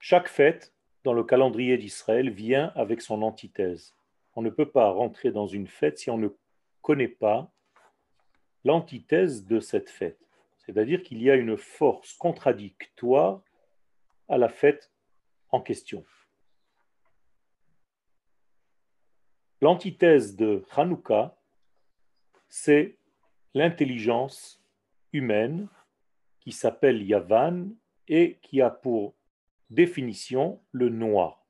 Chaque fête dans le calendrier d'Israël vient avec son antithèse. On ne peut pas rentrer dans une fête si on ne connaît pas l'antithèse de cette fête. C'est-à-dire qu'il y a une force contradictoire à la fête en question. L'antithèse de Hanouka, c'est l'intelligence humaine qui s'appelle Yavan et qui a pour définition le noir.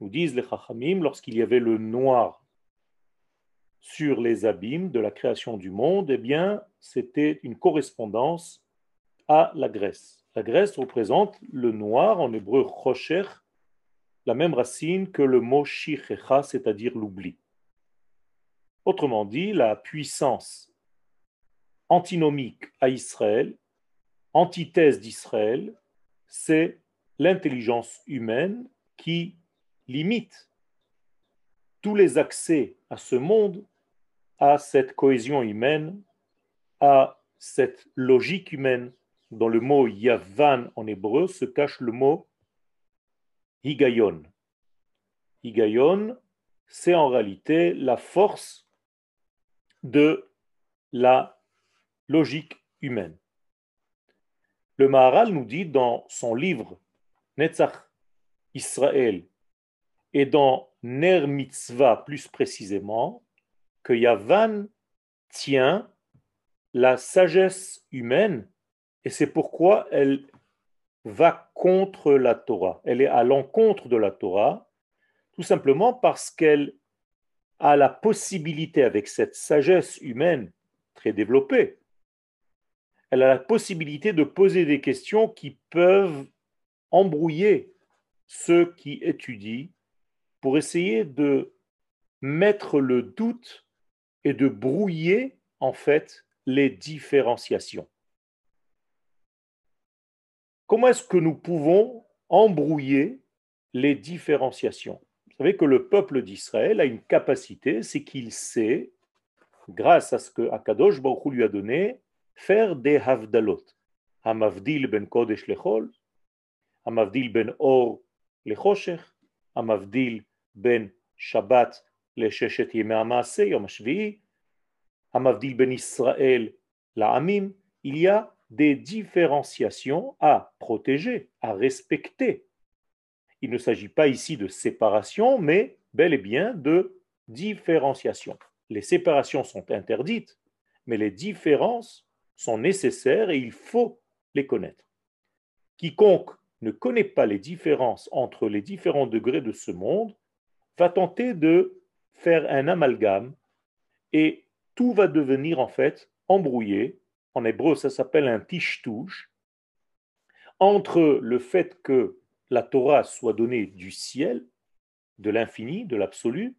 Nous disent les Chachamim, lorsqu'il y avait le noir sur les abîmes de la création du monde, eh bien, c'était une correspondance à la Grèce. La Grèce représente le noir, en hébreu Chosher, la même racine que le mot shichecha, c'est-à-dire l'oubli. Autrement dit, la puissance antinomique à Israël, antithèse d'Israël, c'est l'intelligence humaine qui limite tous les accès à ce monde, à cette cohésion humaine, à cette logique humaine. Dans le mot yavan en hébreu se cache le mot higayon. Higayon, c'est en réalité la force de la logique humaine. Le Maharal nous dit dans son livre Netzach Israël et dans Ner Mitzvah plus précisément que Yavan tient la sagesse humaine et c'est pourquoi elle va contre la Torah. Elle est à l'encontre de la Torah, tout simplement parce qu'elle a la possibilité, avec cette sagesse humaine très développée, elle a la possibilité de poser des questions qui peuvent embrouiller ceux qui étudient pour essayer de mettre le doute et de brouiller en fait les différenciations. Comment est-ce que nous pouvons embrouiller les différenciations? Vous savez que le peuple d'Israël a une capacité, c'est qu'il sait, grâce à ce que Akadosh Baruch lui a donné, faire des havdalot. Hamavdil ben kodesh lechol, hamavdil ben or lechoshech, hamavdil ben shabbat lesheshet yemei ha'maaseh, yom hashvi'i, hamavdil ben Israël la'amim. Il y a des différenciations à protéger, à respecter. Il ne s'agit pas ici de séparation, mais bel et bien de différenciation. Les séparations sont interdites, mais les différences sont nécessaires et il faut les connaître. Quiconque ne connaît pas les différences entre les différents degrés de ce monde va tenter de faire un amalgame et tout va devenir en fait embrouillé en hébreu ça s'appelle un tishtouche, entre le fait que la Torah soit donnée du ciel, de l'infini, de l'absolu,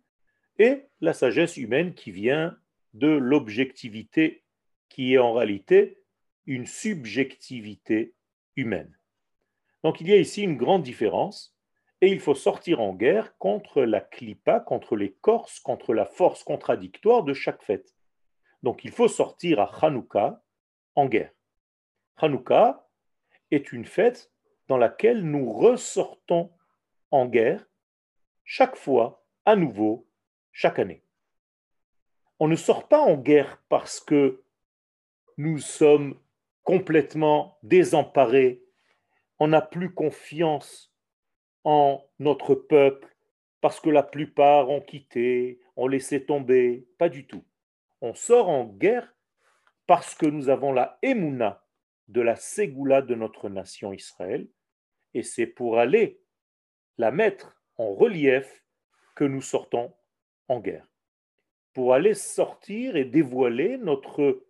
et la sagesse humaine qui vient de l'objectivité, qui est en réalité une subjectivité humaine. Donc il y a ici une grande différence, et il faut sortir en guerre contre la clipa, contre les corses, contre la force contradictoire de chaque fête. Donc il faut sortir à Hanouka en guerre. Hanouka est une fête dans laquelle nous ressortons en guerre chaque fois, à nouveau, chaque année. On ne sort pas en guerre parce que nous sommes complètement désemparés, on n'a plus confiance en notre peuple, parce que la plupart ont quitté, ont laissé tomber, pas du tout. On sort en guerre parce que nous avons la émouna de la ségoula de notre nation Israël, et c'est pour aller la mettre en relief que nous sortons en guerre, pour aller sortir et dévoiler notre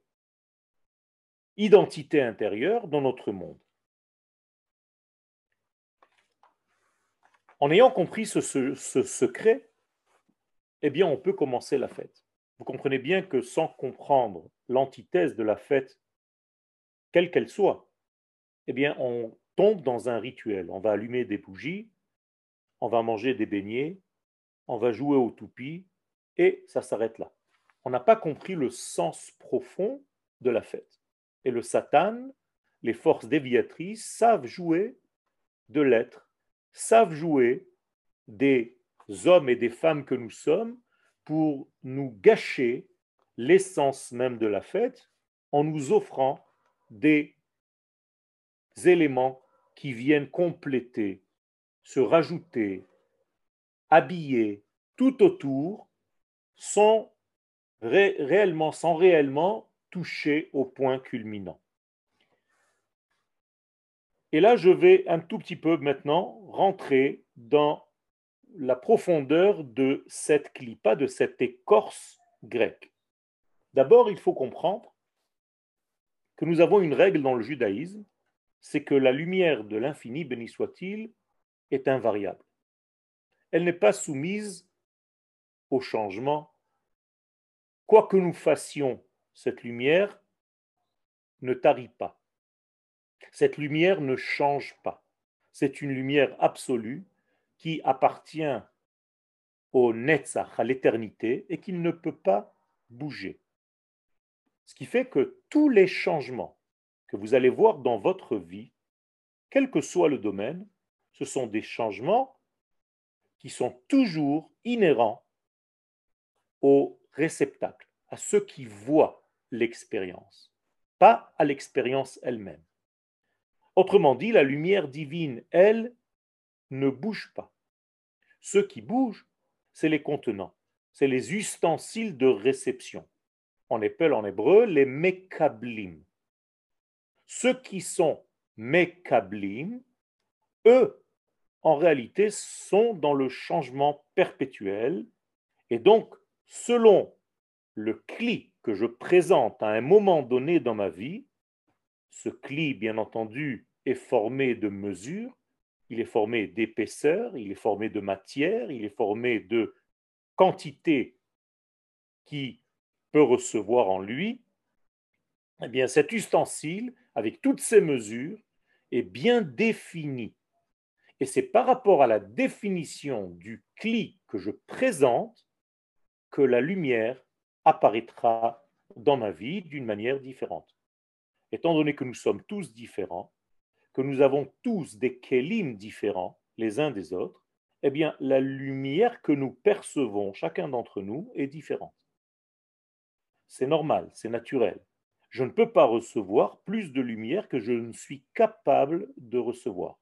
identité intérieure dans notre monde. En ayant compris ce, secret, eh bien, on peut commencer la fête. Vous comprenez bien que sans comprendre l'antithèse de la fête, quelle qu'elle soit, eh bien, on tombe dans un rituel. On va allumer des bougies, on va manger des beignets, on va jouer au toupie, et ça s'arrête là. On n'a pas compris le sens profond de la fête. Et le Satan, les forces déviatrices, savent jouer de l'être, savent jouer des hommes et des femmes que nous sommes pour nous gâcher l'essence même de la fête en nous offrant des éléments qui viennent compléter, se rajouter, habiller tout autour sans réellement, sans réellement toucher au point culminant. Et là, je vais un tout petit peu maintenant rentrer dans la profondeur de cette clipa, de cette écorce grecque. D'abord, il faut comprendre que nous avons une règle dans le judaïsme, c'est que la lumière de l'infini, béni soit-il, est invariable. Elle n'est pas soumise au changement. Quoi que nous fassions, cette lumière ne tarit pas. Cette lumière ne change pas. C'est une lumière absolue qui appartient au Netzach, à l'éternité, et qui ne peut pas bouger. Ce qui fait que tous les changements que vous allez voir dans votre vie, quel que soit le domaine, ce sont des changements qui sont toujours inhérents au réceptacle, à ceux qui voient l'expérience, pas à l'expérience elle-même. Autrement dit, la lumière divine, elle, ne bouge pas. Ce qui bouge, c'est les contenants, c'est les ustensiles de réception on appelle en hébreu les mekablim. Ceux qui sont mekablim, eux, en réalité, sont dans le changement perpétuel. Et donc, selon le cli que je présente à un moment donné dans ma vie, ce cli, bien entendu, est formé de mesures, il est formé d'épaisseur, il est formé de matière, il est formé de quantité qui recevoir en lui, eh bien cet ustensile, avec toutes ses mesures, est bien défini. Et c'est par rapport à la définition du cli que je présente que la lumière apparaîtra dans ma vie d'une manière différente. Étant donné que nous sommes tous différents, que nous avons tous des kélim différents les uns des autres, eh bien la lumière que nous percevons, chacun d'entre nous, est différente. C'est normal, c'est naturel. Je ne peux pas recevoir plus de lumière que je ne suis capable de recevoir.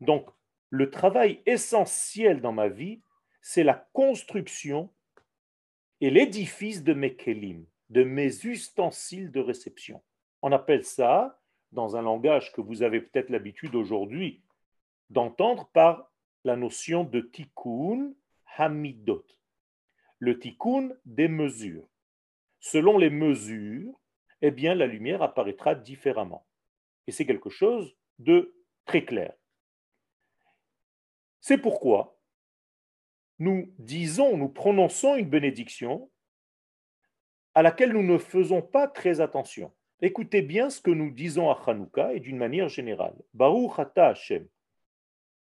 Donc, le travail essentiel dans ma vie, c'est la construction et l'édifice de mes kelim, de mes ustensiles de réception. On appelle ça, dans un langage que vous avez peut-être l'habitude aujourd'hui d'entendre, par la notion de tikkun hamidot. Le tikkun des mesures selon les mesures, eh bien la lumière apparaîtra différemment. Et c'est quelque chose de très clair. C'est pourquoi nous disons, nous prononçons une bénédiction à laquelle nous ne faisons pas très attention. Écoutez bien ce que nous disons à Hanouka et d'une manière générale. Baruch ata Hashem.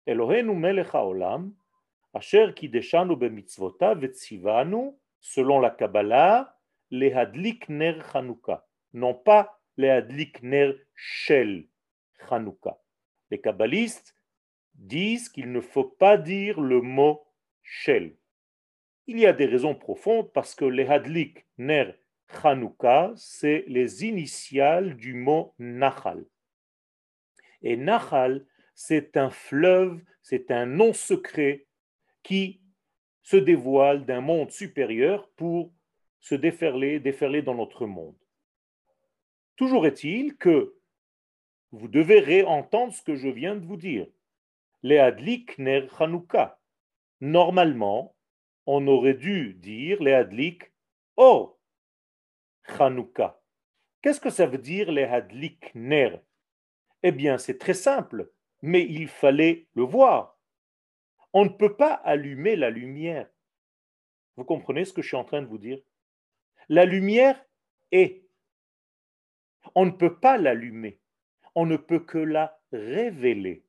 Elohenu melech haolam, asher kideshanu bemitzvotav vetzivanu, selon la Kabbalah, les hadlik ner Hanouka, non pas les hadlik ner shel Hanouka. Les kabbalistes disent qu'il ne faut pas dire le mot shel. Il y a des raisons profondes parce que les hadlik ner c'est les initiales du mot Nahal. Et Nahal, c'est un fleuve, c'est un nom secret qui se dévoile d'un monde supérieur pour se déferler, déferler dans notre monde. Toujours est-il que vous devez réentendre ce que je viens de vous dire. Les adlik ner Hanouka. Normalement, on aurait dû dire les adlik or Hanouka. Qu'est-ce que ça veut dire les hadlik ner? Eh bien, c'est très simple, mais il fallait le voir. On ne peut pas allumer la lumière. Vous comprenez ce que je suis en train de vous dire? La lumière est. On ne peut pas l'allumer. On ne peut que la révéler.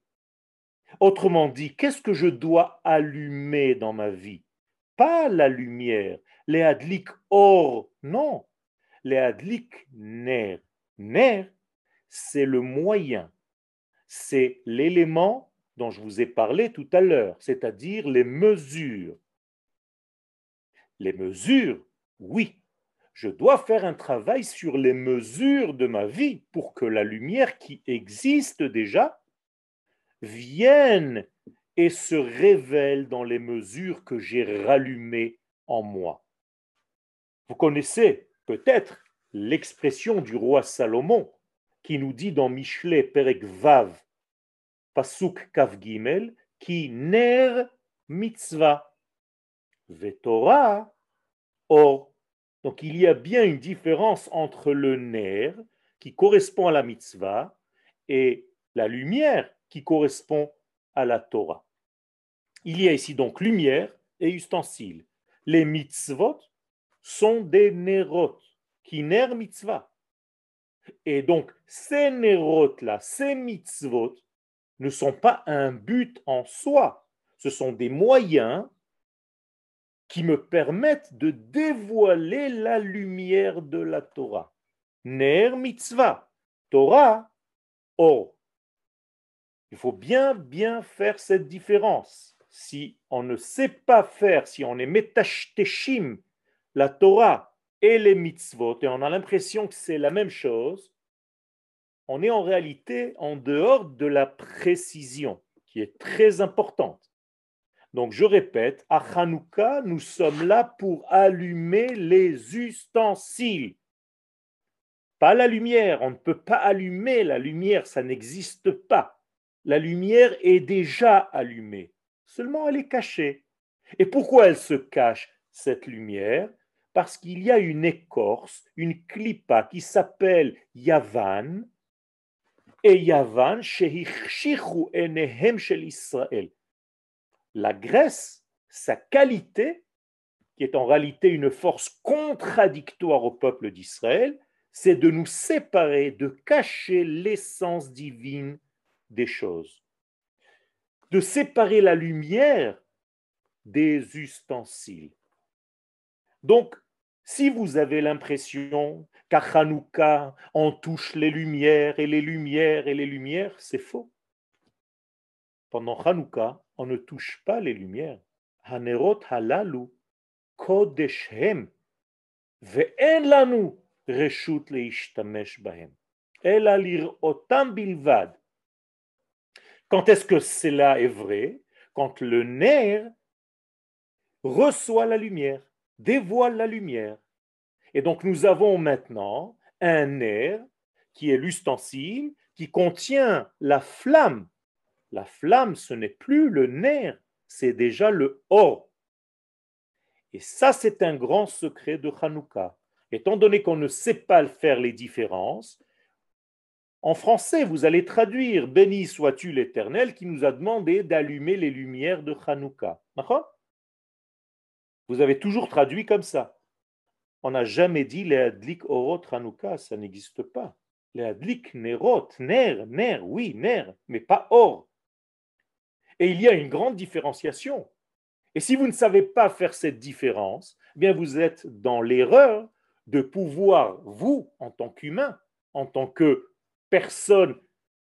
Autrement dit, qu'est-ce que je dois allumer dans ma vie? Pas la lumière. Les adlik or, non. Les adlik ner. Ner, c'est le moyen. C'est l'élément dont je vous ai parlé tout à l'heure, c'est-à-dire les mesures. Les mesures, oui, je dois faire un travail sur les mesures de ma vie pour que la lumière qui existe déjà vienne et se révèle dans les mesures que j'ai rallumées en moi. Vous connaissez peut-être l'expression du roi Salomon qui nous dit dans Michelet Perek Vav, Pasuk Kav Gimel, qui ner mitzvah, vetora or. Donc il y a bien une différence entre le ner qui correspond à la mitzvah et la lumière qui correspond à la Torah. Il y a ici donc lumière et ustensile. Les mitzvot sont des nerot, qui ner mitzvah. Et donc, ces nerot-là, ces mitzvot, ne sont pas un but en soi. Ce sont des moyens qui me permettent de dévoiler la lumière de la Torah. Ner mitzvah, Torah, or. Il faut bien, bien faire cette différence. Si on ne sait pas faire, si on est metashteshim, la Torah et les mitzvot, et on a l'impression que c'est la même chose, on est en réalité en dehors de la précision, qui est très importante. Donc je répète, à Hanouka, nous sommes là pour allumer les ustensiles. Pas la lumière, on ne peut pas allumer la lumière, ça n'existe pas. La lumière est déjà allumée, seulement elle est cachée. Et pourquoi elle se cache, cette lumière? Parce qu'il y a une écorce, une clipa qui s'appelle Yavan, et Yavan, Israël. La Grèce, sa qualité, qui est en réalité une force contradictoire au peuple d'Israël, c'est de nous séparer, de cacher l'essence divine des choses, de séparer la lumière des ustensiles. Donc, si vous avez l'impression qu'à Hanouka, on touche les lumières et les lumières et les lumières, c'est faux. Pendant Hanouka, on ne touche pas les lumières. Hanerot halalu kodeshem ve'en lanu reshut leishtamesh bahem. Bilvad quand est-ce que cela est vrai? Quand le nerf reçoit la lumière, dévoile la lumière. Et donc nous avons maintenant un nerf qui est l'ustensile, qui contient la flamme. La flamme, ce n'est plus le nerf, c'est déjà le or. Et ça, c'est un grand secret de Hanouka. Étant donné qu'on ne sait pas faire les différences, en français, vous allez traduire Béni sois-tu l'Éternel qui nous a demandé d'allumer les lumières de Hanouka. Vous avez toujours traduit comme ça. On n'a jamais dit les adlik orot Hanouka, ça n'existe pas. Les adlik nerot, ner, ner, oui, ner, mais pas or. Et il y a une grande différenciation. Et si vous ne savez pas faire cette différence, eh bien vous êtes dans l'erreur de pouvoir, vous, en tant qu'humain, en tant que personne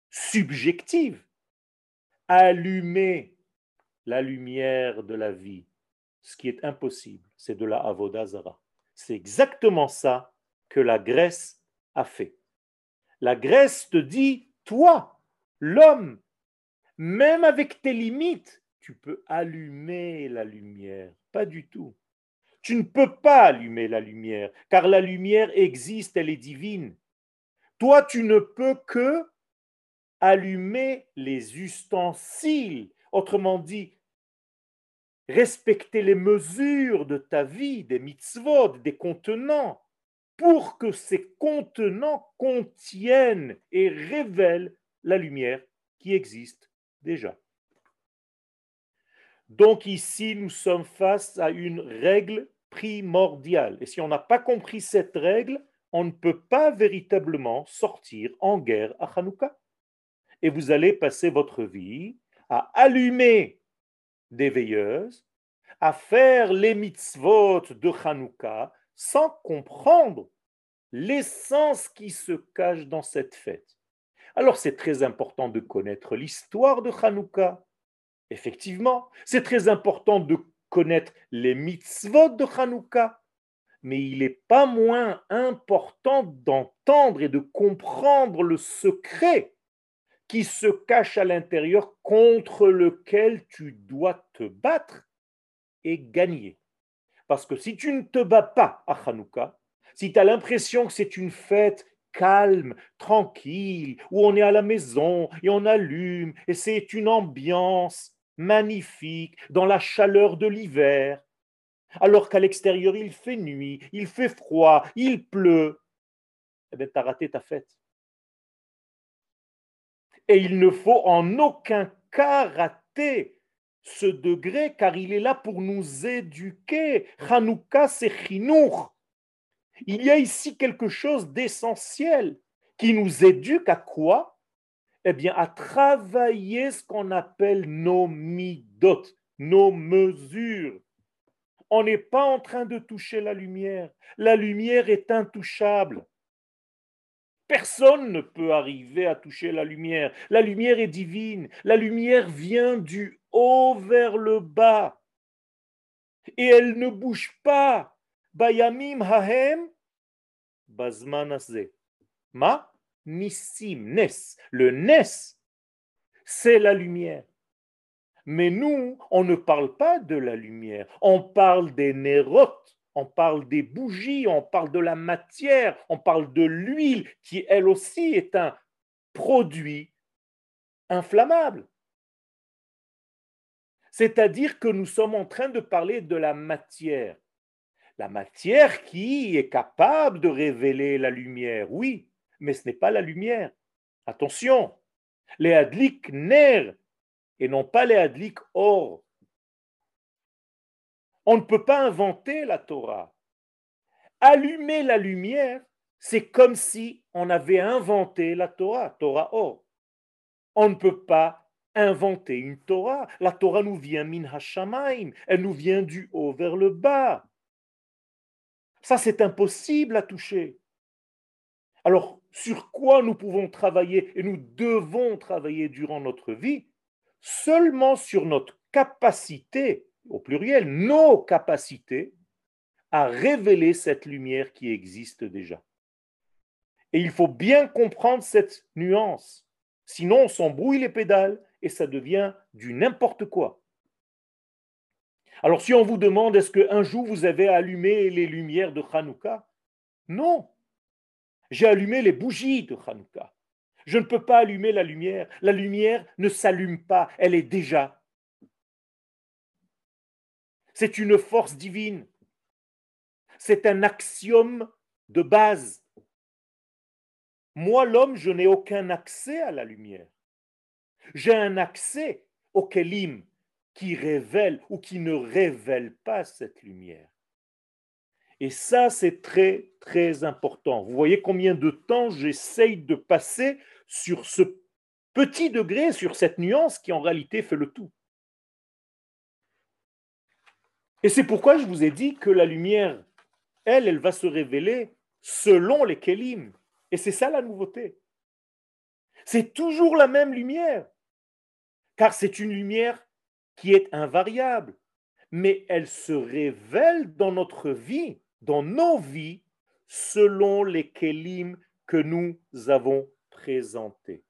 subjective, allumer la lumière de la vie, ce qui est impossible, c'est de la avodazara. C'est exactement ça que la Grèce a fait. La Grèce te dit, toi, l'homme, même avec tes limites, tu peux allumer la lumière. Pas du tout. Tu ne peux pas allumer la lumière, car la lumière existe, elle est divine. Toi, tu ne peux que allumer les ustensiles, autrement dit, respecter les mesures de ta vie, des mitzvot, des contenants, pour que ces contenants contiennent et révèlent la lumière qui existe Donc ici, nous sommes face à une règle primordiale. Et si on n'a pas compris cette règle, on ne peut pas véritablement sortir en guerre à Hanouka. Et vous allez passer votre vie à allumer des veilleuses, à faire les mitzvot de Hanouka sans comprendre l'essence qui se cache dans cette fête. Alors c'est très important de connaître l'histoire de Hanouka. Effectivement, c'est très important de connaître les mitzvot de Hanouka, mais il n'est pas moins important d'entendre et de comprendre le secret qui se cache à l'intérieur contre lequel tu dois te battre et gagner. Parce que si tu ne te bats pas à Hanouka, si tu as l'impression que c'est une fête calme, tranquille, où on est à la maison et on allume, et c'est une ambiance magnifique dans la chaleur de l'hiver, alors qu'à l'extérieur il fait nuit, il fait froid, il pleut, eh bien tu as raté ta fête. Et il ne faut en aucun cas rater ce degré, car il est là pour nous éduquer. Hanouka, c'est chinour. Il y a ici quelque chose d'essentiel qui nous éduque à quoi? Eh bien, à travailler ce qu'on appelle nos midot, nos mesures. On n'est pas en train de toucher la lumière. La lumière est intouchable. Personne ne peut arriver à toucher la lumière. La lumière est divine. La lumière vient du haut vers le bas. Et elle ne bouge pas. Bayamim hahem Ma nissim nes. Le nes, c'est la lumière. Mais nous, on ne parle pas de la lumière, on parle des nérotes, on parle des bougies, on parle de la matière, on parle de l'huile qui, elle aussi, est un produit inflammable. C'est-à-dire que nous sommes en train de parler de la matière. La matière qui est capable de révéler la lumière, oui, mais ce n'est pas la lumière. Attention, les adlik ner et non pas les adlik or. On ne peut pas inventer la Torah. Allumer la lumière, c'est comme si on avait inventé la Torah, Torah or. On ne peut pas inventer une Torah. La Torah nous vient min hashamaim, elle nous vient du haut vers le bas. Ça, c'est impossible à toucher. Alors, sur quoi nous pouvons travailler et nous devons travailler durant notre vie? Seulement sur notre capacité, au pluriel, nos capacités à révéler cette lumière qui existe déjà. Et il faut bien comprendre cette nuance. Sinon, on s'embrouille les pédales et ça devient du n'importe quoi. Alors si on vous demande est-ce qu'un jour vous avez allumé les lumières de Hanouka? Non. J'ai allumé les bougies de Hanouka. Je ne peux pas allumer la lumière. La lumière ne s'allume pas, elle est déjà. C'est une force divine. C'est un axiome de base. Moi, l'homme, je n'ai aucun accès à la lumière. J'ai un accès au kelim qui révèle ou qui ne révèle pas cette lumière. Et ça, c'est très, très important. Vous voyez combien de temps j'essaye de passer sur ce petit degré, sur cette nuance qui en réalité fait le tout. Et c'est pourquoi je vous ai dit que la lumière, elle, elle va se révéler selon les kelim. Et c'est ça la nouveauté. C'est toujours la même lumière car c'est une lumière qui est invariable, mais elle se révèle dans notre vie, dans nos vies, selon les kélim que nous avons présentés.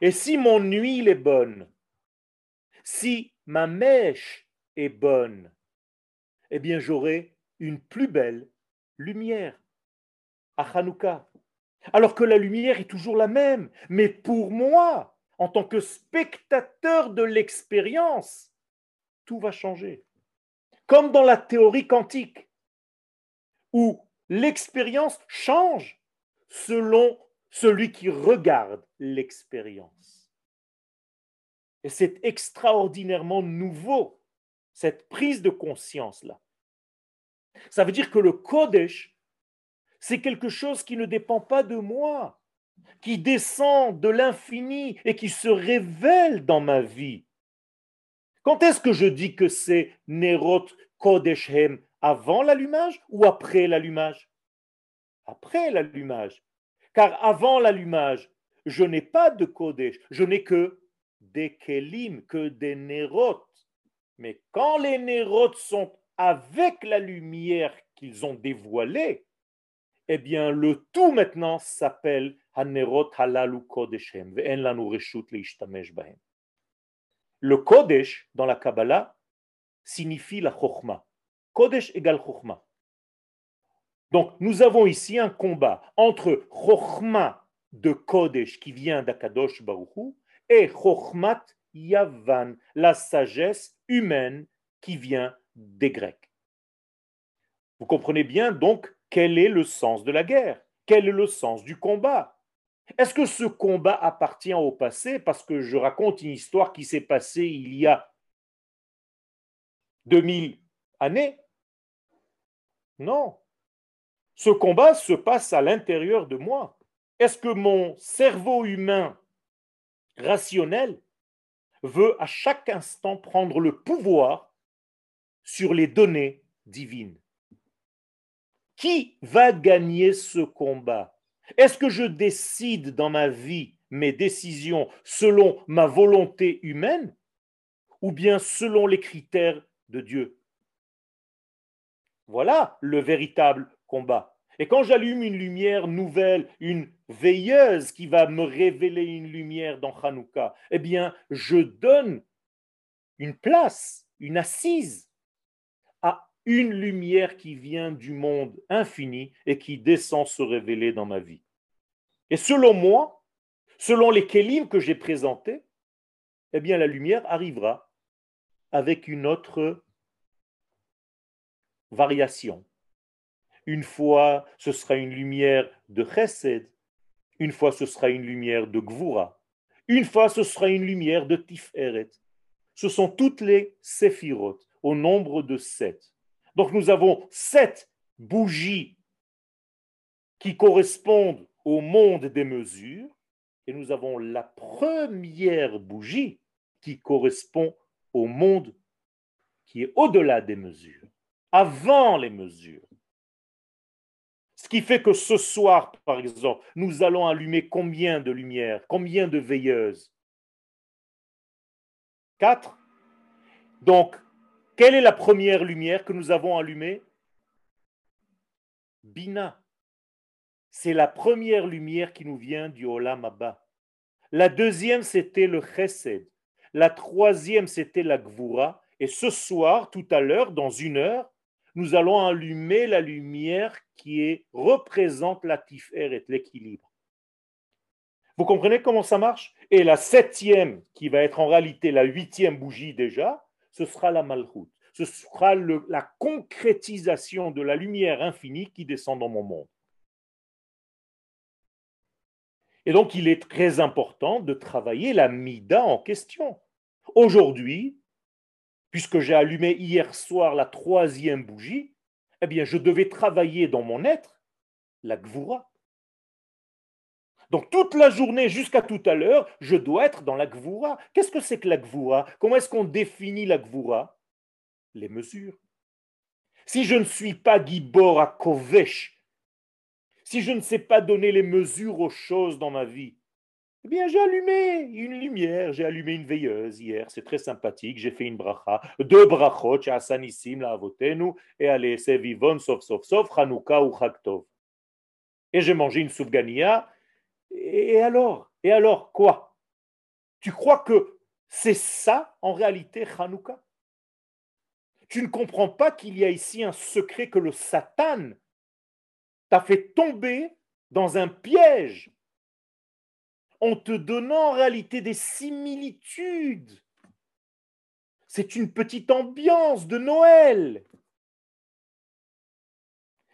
Et si mon huile est bonne, si ma mèche est bonne, eh bien j'aurai une plus belle lumière à Hanouka. Alors que la lumière est toujours la même, mais pour moi, en tant que spectateur de l'expérience, tout va changer. Comme dans la théorie quantique, où l'expérience change selon celui qui regarde l'expérience. Et c'est extraordinairement nouveau, cette prise de conscience-là. Ça veut dire que le Kodesh, c'est quelque chose qui ne dépend pas de moi, qui descend de l'infini et qui se révèle dans ma vie. Quand est-ce que je dis que c'est Nerot Kodeshem avant l'allumage ou après l'allumage? Après l'allumage. Car avant l'allumage, je n'ai pas de Kodesh, je n'ai que des Kelim, que des Nerot. Mais quand les Nerot sont avec la lumière qu'ils ont dévoilée, eh bien, le tout maintenant s'appelle Le Kodesh, dans la Kabbalah, signifie la Chokhmah. Kodesh égale. Donc, nous avons ici un combat entre Chokhmah de Kodesh qui vient d'Akadosh Baruchu et Chokhmat Yavan, la sagesse humaine qui vient des Grecs. Vous comprenez bien donc quel est le sens de la guerre, quel est le sens du combat? Est-ce que ce combat appartient au passé? Parce que je raconte une histoire qui s'est passée il y a 2000 années Non. Ce combat se passe à l'intérieur de moi. Est-ce que mon cerveau humain rationnel veut à chaque instant prendre le pouvoir sur les données divines? Qui va gagner ce combat? Est-ce que je décide dans ma vie mes décisions selon ma volonté humaine ou bien selon les critères de Dieu? Voilà le véritable combat. Et quand j'allume une lumière nouvelle, une veilleuse qui va me révéler une lumière dans Hanouka, eh bien, je donne une place, une assise une lumière qui vient du monde infini et qui descend se révéler dans ma vie. Et selon moi, selon les kélim que j'ai présentés, eh bien la lumière arrivera avec une autre variation. Une fois, ce sera une lumière de chesed, une fois, ce sera une lumière de gvura, une fois, ce sera une lumière de tiferet. Ce sont toutes les séphirotes, au nombre de sept. Donc nous avons sept bougies qui correspondent au monde des mesures, et nous avons la première bougie qui correspond au monde qui est au-delà des mesures, avant les mesures. Ce qui fait que ce soir, par exemple, nous allons allumer combien de lumières, combien de veilleuses? Quatre. Donc, quelle est la première lumière que nous avons allumée? Bina. C'est la première lumière qui nous vient du Olam Abba. La deuxième, c'était le Chesed. La troisième, c'était la Gvura. Et ce soir, tout à l'heure, dans une heure, nous allons allumer la lumière qui est, représente la Tiferet, l'équilibre. Vous comprenez comment ça marche? Et la septième, qui va être en réalité la huitième bougie déjà, ce sera la malchoute. Ce sera la concrétisation de la lumière infinie qui descend dans mon monde. Et donc, il est très important de travailler la mida en question. Aujourd'hui, puisque j'ai allumé hier soir la troisième bougie, eh bien, je devais travailler dans mon être la gvura. Donc toute la journée jusqu'à tout à l'heure, je dois être dans la gvura. Qu'est-ce que c'est que la gvura? Comment est-ce qu'on définit la gvura? Les mesures. Si je ne suis pas Gibor à si je ne sais pas donner les mesures aux choses dans ma vie, eh bien, j'ai allumé une lumière, j'ai allumé une veilleuse hier, c'est très sympathique, j'ai fait une bracha, deux brachot, Asanissim, la avotenu, et allez, c'est vivon, sauf, sauf, sauf, Hanouka ou Chaktov. Et j'ai mangé une soufgania, et alors? Et alors quoi? Tu crois que c'est ça en réalité Hanouka? Tu ne comprends pas qu'il y a ici un secret que le Satan t'a fait tomber dans un piège en te donnant en réalité des similitudes. C'est une petite ambiance de Noël.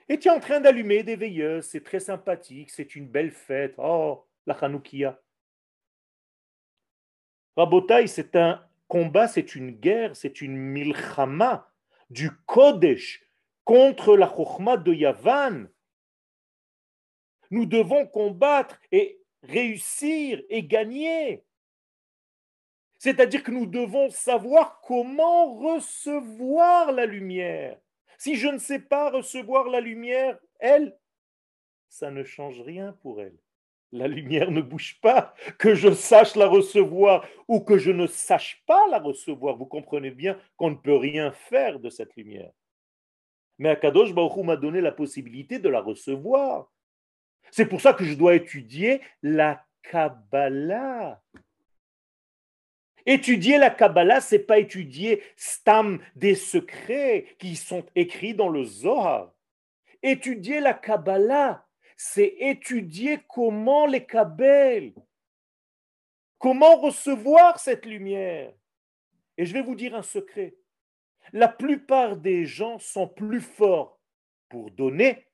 Et tu es en train d'allumer des veilleuses, c'est très sympathique, c'est une belle fête. Oh, la Hanoukia. Rabotai, c'est un combat, c'est une guerre, c'est une milchama du Kodesh contre la Chokhmah de Yavan. Nous devons combattre et réussir et gagner. C'est-à-dire que nous devons savoir comment recevoir la lumière. Si je ne sais pas recevoir la lumière, elle, ça ne change rien pour elle. La lumière ne bouge pas, que je sache la recevoir ou que je ne sache pas la recevoir. Vous comprenez bien qu'on ne peut rien faire de cette lumière. Mais Akadosh Baruch m'a donné la possibilité de la recevoir. C'est pour ça que je dois étudier la Kabbalah. Étudier la Kabbalah, c'est pas étudier stam des secrets qui sont écrits dans le Zohar. Étudier la Kabbalah, c'est étudier comment les Kabbales, comment recevoir cette lumière. Et je vais vous dire un secret. La plupart des gens sont plus forts pour donner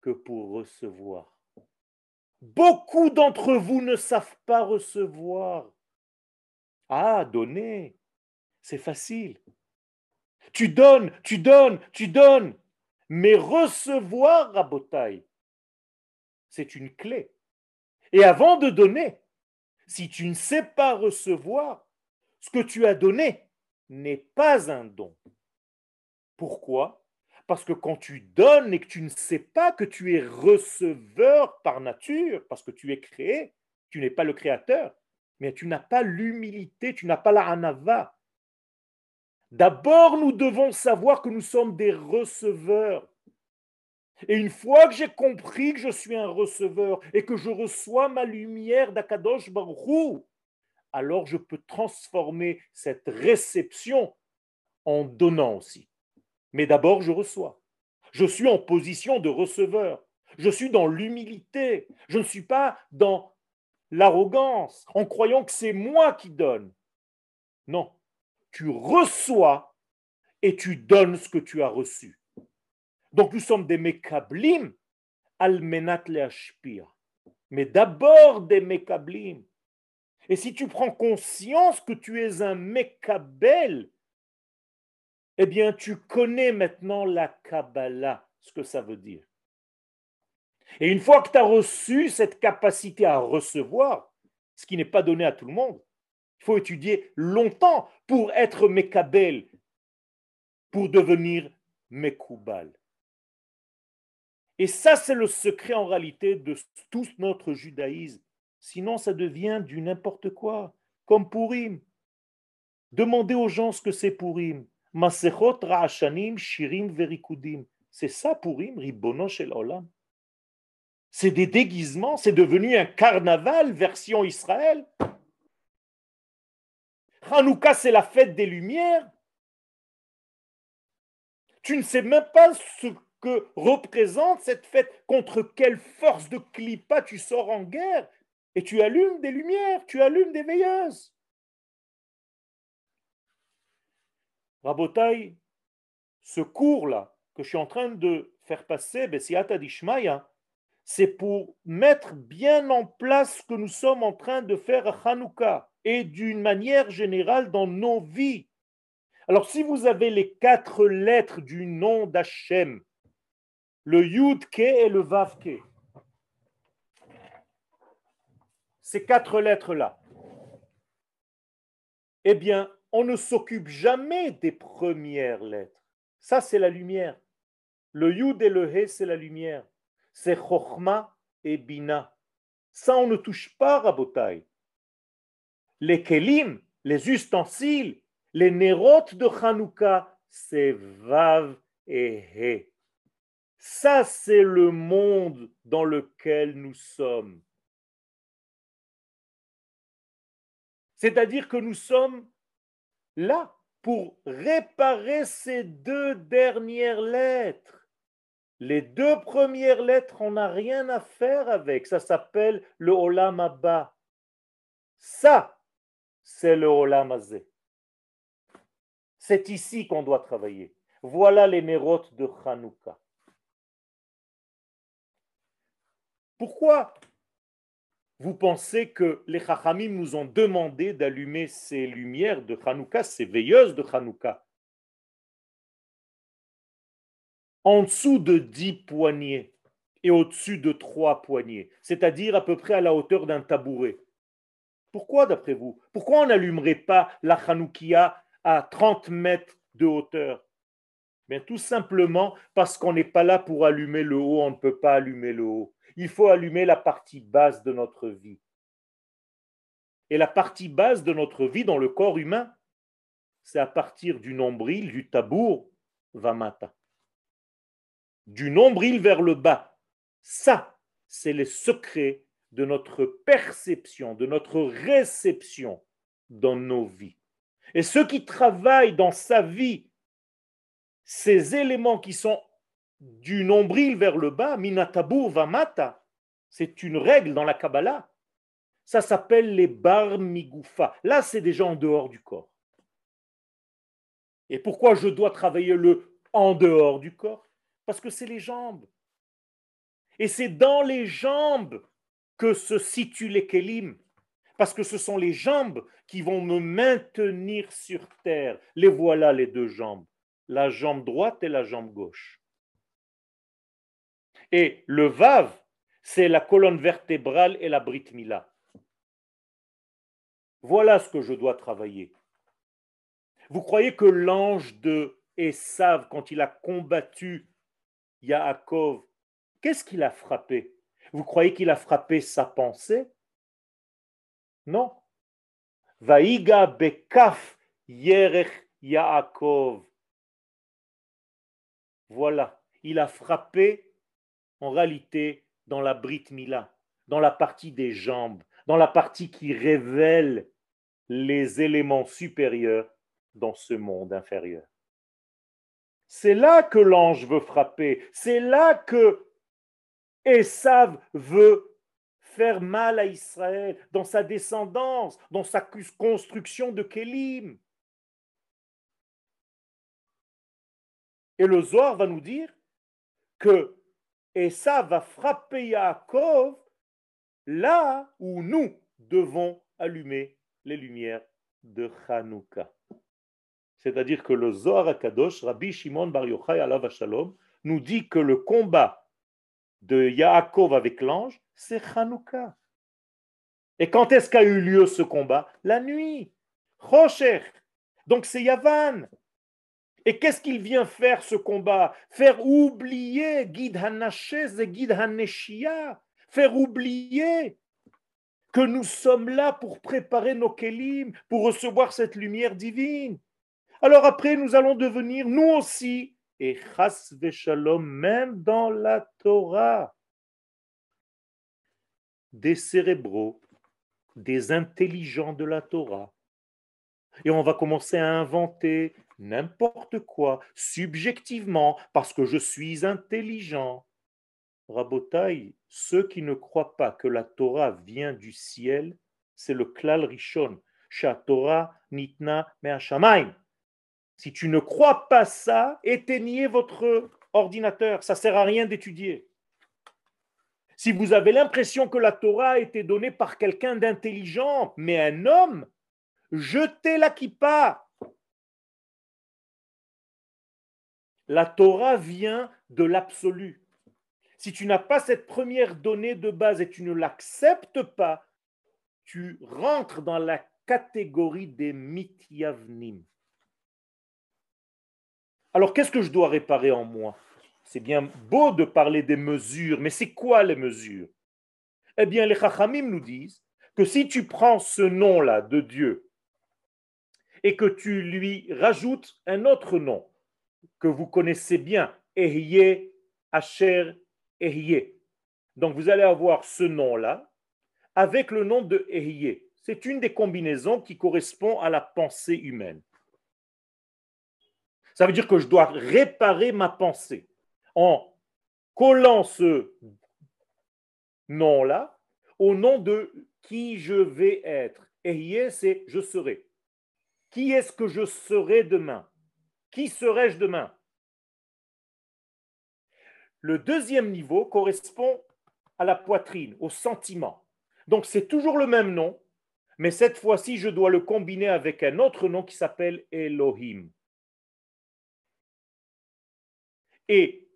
que pour recevoir. Beaucoup d'entre vous ne savent pas recevoir. Ah, donner, c'est facile. Tu donnes, tu donnes, tu donnes. Mais recevoir, Rabotai, c'est une clé. Et avant de donner, si tu ne sais pas recevoir, ce que tu as donné n'est pas un don. Pourquoi? Parce que quand tu donnes et que tu ne sais pas que tu es receveur par nature, parce que tu es créé, tu n'es pas le créateur, mais tu n'as pas l'humilité, tu n'as pas la anava. D'abord, nous devons savoir que nous sommes des receveurs. Et une fois que j'ai compris que je suis un receveur et que je reçois ma lumière d'Akadosh alors je peux transformer cette réception en donnant aussi. Mais d'abord, je reçois. Je suis en position de receveur. Je suis dans l'humilité. Je ne suis pas dans l'arrogance en croyant que c'est moi qui donne. Non, tu reçois et tu donnes ce que tu as reçu. Donc nous sommes des mekablim almenat leashpir. Mais d'abord des mekablim. Et si tu prends conscience que tu es un mekabel, eh bien tu connais maintenant la Kabbalah, ce que ça veut dire. Et une fois que tu as reçu cette capacité à recevoir, ce qui n'est pas donné à tout le monde, il faut étudier longtemps pour être Mekabel, pour devenir Mekoubal. Et ça, c'est le secret en réalité de tout notre judaïsme. Sinon, ça devient du n'importe quoi, comme Purim. Demandez aux gens ce que c'est Purim. Masechot Ra'ashanim Shirim Verikudim. C'est ça Purim, Ribono Shel Olam. C'est des déguisements, c'est devenu un carnaval version Israël. Hanouka, c'est la fête des Lumières. Tu ne sais même pas ce que représente cette fête, contre quelle force de clipa tu sors en guerre, et tu allumes des lumières, tu allumes des veilleuses. Rabotai, ce cours-là que je suis en train de faire passer, Bessiata Dishmaya, c'est pour mettre bien en place ce que nous sommes en train de faire à Hanouka et d'une manière générale dans nos vies. Alors, si vous avez les quatre lettres du nom d'Hachem, le Yud-Ke et le Vav-Ke, ces quatre lettres-là, eh bien, on ne s'occupe jamais des premières lettres. Ça, c'est la lumière. Le Yud et le He, c'est la lumière c'est Chochma et Bina. Ça, on ne touche pas, Rabotai. Les Kelim, les ustensiles, les nérotes de Hanouka, c'est Vav et He. Ça, c'est le monde dans lequel nous sommes. C'est-à-dire que nous sommes là pour réparer ces deux dernières lettres. Les deux premières lettres, on n'a rien à faire avec. Ça s'appelle le Olam Abba. Ça, c'est le Olam Azé. C'est ici qu'on doit travailler. Voilà les mérotes de Hanouka. Pourquoi vous pensez que les Chachamim nous ont demandé d'allumer ces lumières de Hanouka, ces veilleuses de Hanouka? En dessous de 10 poignées et au-dessus de 3 poignées, c'est-à-dire à peu près à la hauteur d'un tabouret. Pourquoi d'après vous? Pourquoi on n'allumerait pas la Hanoukia à 30 mètres de hauteur? Tout simplement parce qu'on n'est pas là pour allumer le haut, on ne peut pas allumer le haut. Il faut allumer la partie basse de notre vie. Et la partie basse de notre vie dans le corps humain, c'est à partir du nombril, du tabour, vamata. Du nombril vers le bas. Ça, c'est le secret de notre perception, de notre réception dans nos vies. Et ceux qui travaillent dans sa vie, ces éléments qui sont du nombril vers le bas, minatabur vamata, c'est une règle dans la Kabbalah. Ça s'appelle les bar migoufa. Là, c'est déjà en dehors du corps. Et pourquoi je dois travailler le en dehors du corps? Parce que c'est les jambes. Et c'est dans les jambes que se situent les kelim. Parce que ce sont les jambes qui vont me maintenir sur terre. Les voilà, les deux jambes. La jambe droite et la jambe gauche. Et le vav, c'est la colonne vertébrale et la brit mila. Voilà ce que je dois travailler. Vous croyez que l'ange de Esav, quand il a combattu Yaakov, qu'est-ce qu'il a frappé? Vous croyez qu'il a frappé sa pensée? Non. Vaïga bekaf yerech Yaakov. Voilà, il a frappé en réalité dans la Brit Mila, dans la partie des jambes, dans la partie qui révèle les éléments supérieurs dans ce monde inférieur. C'est là que l'ange veut frapper, c'est là que Esav veut faire mal à Israël, dans sa descendance, dans sa construction de Kélim. Et le Zohar va nous dire que ça va frapper Yaakov là où nous devons allumer les lumières de Hanouka. C'est-à-dire que le Zohar Akadosh, Rabbi Shimon Bar Yochai Alav Shalom, nous dit que le combat de Yaakov avec l'ange, c'est Hanouka. Et quand est-ce qu'a eu lieu ce combat? La nuit. Rocher. Donc c'est Yavan. Et qu'est-ce qu'il vient faire ce combat? Faire oublier Guide Hanachez et Guide Haneshia. Faire oublier que nous sommes là pour préparer nos kelim, pour recevoir cette lumière divine. Alors après, nous allons devenir, nous aussi, et chas shalom, même dans la Torah, des cérébraux, des intelligents de la Torah. Et on va commencer à inventer n'importe quoi, subjectivement, parce que je suis intelligent. Rabotai, ceux qui ne croient pas que la Torah vient du ciel, c'est le klal rishon. Torah nitna me'ashamaim. Si tu ne crois pas ça, éteignez votre ordinateur. Ça sert à rien d'étudier. Si vous avez l'impression que la Torah a été donnée par quelqu'un d'intelligent, mais un homme, jetez la kippa. La Torah vient de l'absolu. Si tu n'as pas cette première donnée de base et tu ne l'acceptes pas, tu rentres dans la catégorie des mityavnim. Alors qu'est-ce que je dois réparer en moi? C'est bien beau de parler des mesures, mais c'est quoi les mesures? Eh bien, les Chachamim nous disent que si tu prends ce nom-là de Dieu et que tu lui rajoutes un autre nom, que vous connaissez bien, Ehye, Asher, Ehye. Donc vous allez avoir ce nom-là avec le nom de Ehye. C'est une des combinaisons qui correspond à la pensée humaine. Ça veut dire que je dois réparer ma pensée en collant ce nom-là au nom de qui je vais être. Ehye, c'est je serai. Qui est-ce que je serai demain? Qui serais-je demain? Le deuxième niveau correspond à la poitrine, au sentiment. Donc c'est toujours le même nom, mais cette fois-ci, je dois le combiner avec un autre nom qui s'appelle Elohim. Et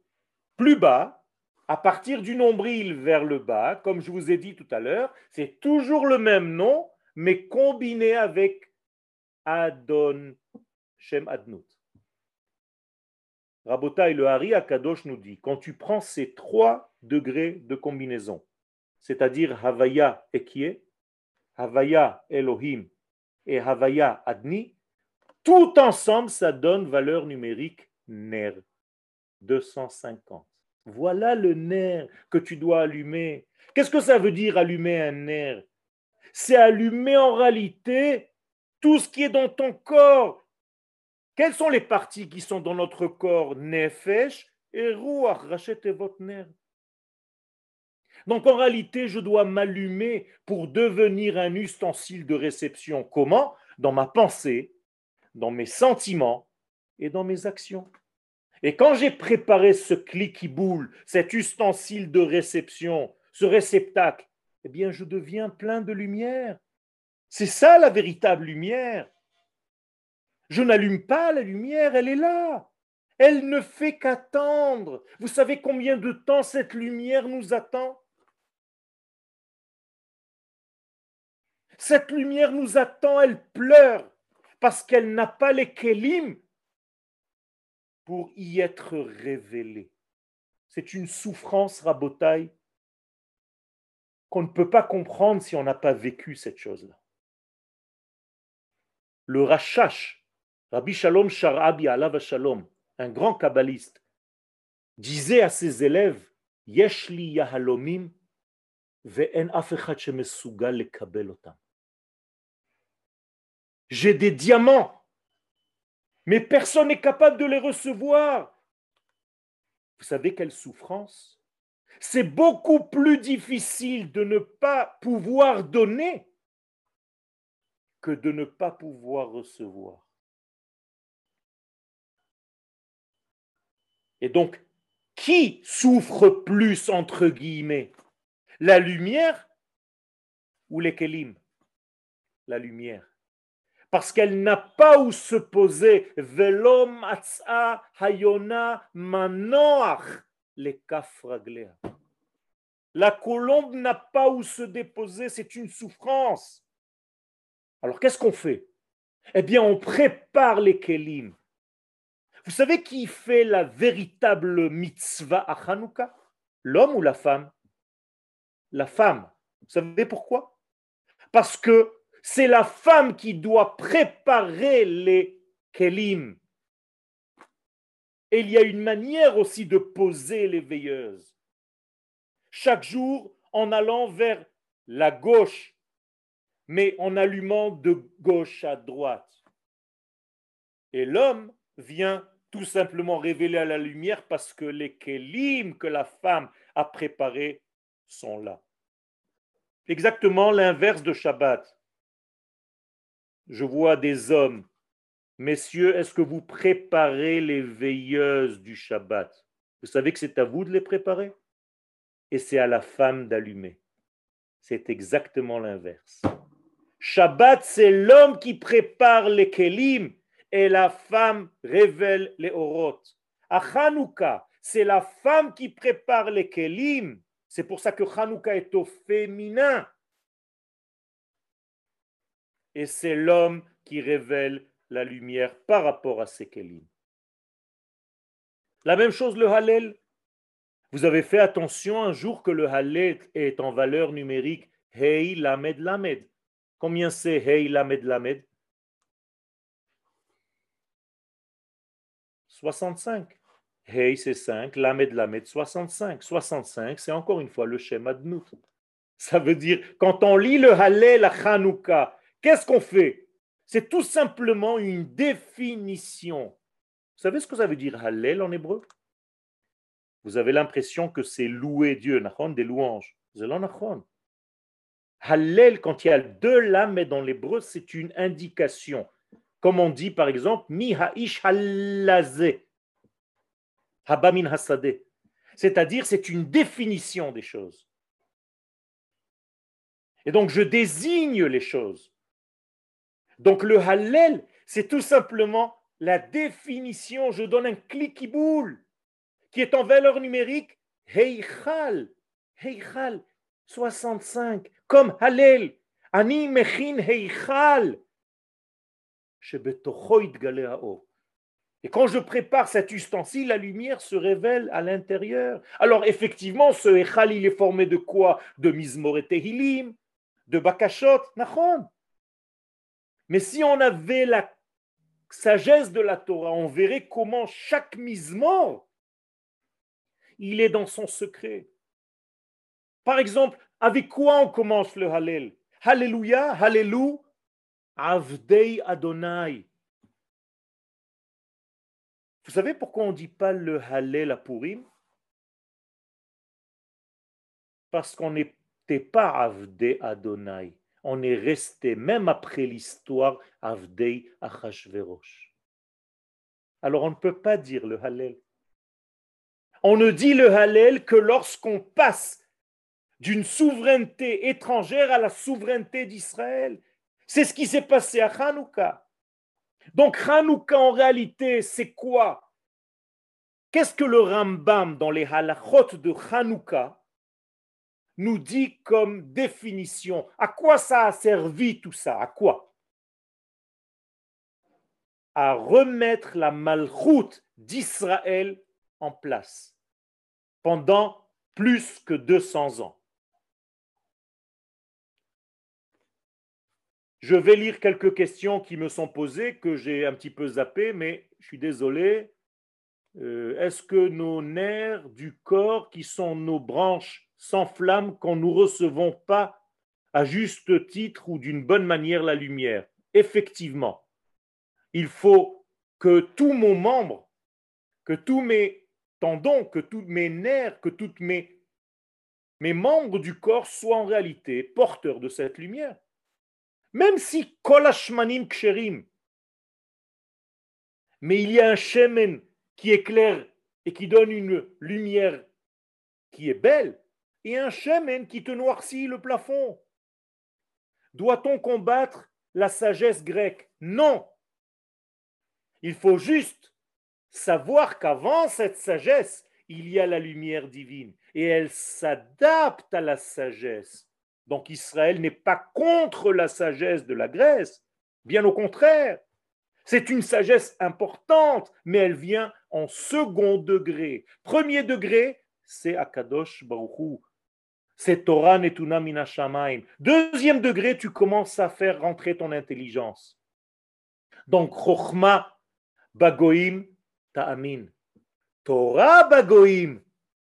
plus bas, à partir du nombril vers le bas, comme je vous ai dit tout à l'heure, c'est toujours le même nom, mais combiné avec Adon, Shem Adnut. Rabota et le Hari Akadosh nous dit, quand tu prends ces trois degrés de combinaison, c'est-à-dire Havaya Ekie, Havaya Elohim et Havaya Adni, tout ensemble, ça donne valeur numérique NER 250. Voilà le nerf que tu dois allumer. Qu'est-ce que ça veut dire allumer un nerf? C'est allumer en réalité tout ce qui est dans ton corps. Quelles sont les parties qui sont dans notre corps? Nefesh et Ruach, rachetez votre nerf. Donc en réalité, je dois m'allumer pour devenir un ustensile de réception. Comment? Dans ma pensée, dans mes sentiments et dans mes actions. Et quand j'ai préparé ce boule, cet ustensile de réception, ce réceptacle, eh bien, je deviens plein de lumière. C'est ça la véritable lumière. Je n'allume pas la lumière, elle est là. Elle ne fait qu'attendre. Vous savez combien de temps cette lumière nous attend? Cette lumière nous attend, elle pleure parce qu'elle n'a pas les kélim pour y être révélé. C'est une souffrance rabotaille qu'on ne peut pas comprendre si on n'a pas vécu cette chose-là. Le Rachash, Rabbi Shalom Sharabi Alav Shalom, un grand kabbaliste, disait à ses élèves Yeshli Yahalomim ve'en. J'ai des diamants mais personne n'est capable de les recevoir. Vous savez quelle souffrance? C'est beaucoup plus difficile de ne pas pouvoir donner que de ne pas pouvoir recevoir. Et donc, qui souffre plus, entre guillemets? La lumière ou les kelim? La lumière parce qu'elle n'a pas où se poser. Velom hayona manoach les La colombe n'a pas où se déposer, c'est une souffrance. Alors qu'est-ce qu'on fait? Eh bien, on prépare les kelim. Vous savez qui fait la véritable mitzvah à Hanouka? L'homme ou la femme? La femme. Vous savez pourquoi? Parce que c'est la femme qui doit préparer les kelim. Et il y a une manière aussi de poser les veilleuses. Chaque jour, en allant vers la gauche, mais en allumant de gauche à droite. Et l'homme vient tout simplement révéler à la lumière parce que les kelim que la femme a préparés sont là. Exactement l'inverse de Shabbat je vois des hommes. Messieurs, est-ce que vous préparez les veilleuses du Shabbat? Vous savez que c'est à vous de les préparer? Et c'est à la femme d'allumer. C'est exactement l'inverse. Shabbat, c'est l'homme qui prépare les kelim et la femme révèle les orot. À Hanouka, c'est la femme qui prépare les kelim. C'est pour ça que Hanouka est au féminin et c'est l'homme qui révèle la lumière par rapport à ses kelim. La même chose le Hallel. Vous avez fait attention un jour que le Hallel est en valeur numérique Hey Lamed Lamed. Combien c'est Hey Lamed Lamed? 65. Hey c'est 5, Lamed Lamed 65. 65 c'est encore une fois le schéma de nous. Ça veut dire quand on lit le Hallel à Hanouka Qu'est-ce qu'on fait? C'est tout simplement une définition. Vous savez ce que ça veut dire Hallel en hébreu? Vous avez l'impression que c'est louer Dieu, des louanges. Hallel, quand il y a deux lames dans l'hébreu, c'est une indication. Comme on dit par exemple, mi ha'ish habamin hasade. C'est-à-dire, c'est une définition des choses. Et donc, je désigne les choses. Donc le Hallel, c'est tout simplement la définition, je donne un clic-boule qui est en valeur numérique Heichal, Heichal 65, comme Hallel. Ani mechin heichal et quand je prépare cet ustensile, la lumière se révèle à l'intérieur. Alors effectivement, ce Echal, il est formé de quoi? De Mizmor et Tehilim, de Bakashot, Nachon. Mais si on avait la sagesse de la Torah, on verrait comment chaque Mizmor, il est dans son secret. Par exemple, avec quoi on commence le Hallel? Hallelujah, Avdei Adonai. Vous savez pourquoi on ne dit pas le Hallel à Purim? Parce qu'on n'était pas Avdei Adonai. On est resté, même après l'histoire, Avdei Achashverosh. Alors on ne peut pas dire le Hallel. On ne dit le Hallel que lorsqu'on passe d'une souveraineté étrangère à la souveraineté d'Israël. C'est ce qui s'est passé à Hanouka. Donc Hanouka en réalité, c'est quoi? Qu'est-ce que le Rambam dans les halachot de Hanouka nous dit comme définition À quoi ça a servi tout ça? À quoi? À remettre la malchoute d'Israël en place pendant plus que 200 ans. Je vais lire quelques questions qui me sont posées, que j'ai un petit peu zappées, mais je suis désolé. Euh, est-ce que nos nerfs du corps, qui sont nos branches, s'enflamment quand nous recevons pas à juste titre ou d'une bonne manière la lumière Effectivement, il faut que tous mon membre, que tous mes tendons, que tous mes nerfs, que tous mes, mes membres du corps soient en réalité porteurs de cette lumière. Même si kolashmanim ksherim, mais il y a un shemen qui éclaire et qui donne une lumière qui est belle, et un shemen qui te noircit le plafond. Doit-on combattre la sagesse grecque? Non. Il faut juste savoir qu'avant cette sagesse, il y a la lumière divine, et elle s'adapte à la sagesse. Donc Israël n'est pas contre la sagesse de la Grèce, bien au contraire. C'est une sagesse importante, mais elle vient en second degré. Premier degré, c'est Akadosh Baruchou. C'est Torah Netuna Minashamaim. Deuxième degré, tu commences à faire rentrer ton intelligence. Donc, Chochma Bagoim Ta'amin. Torah Bagoim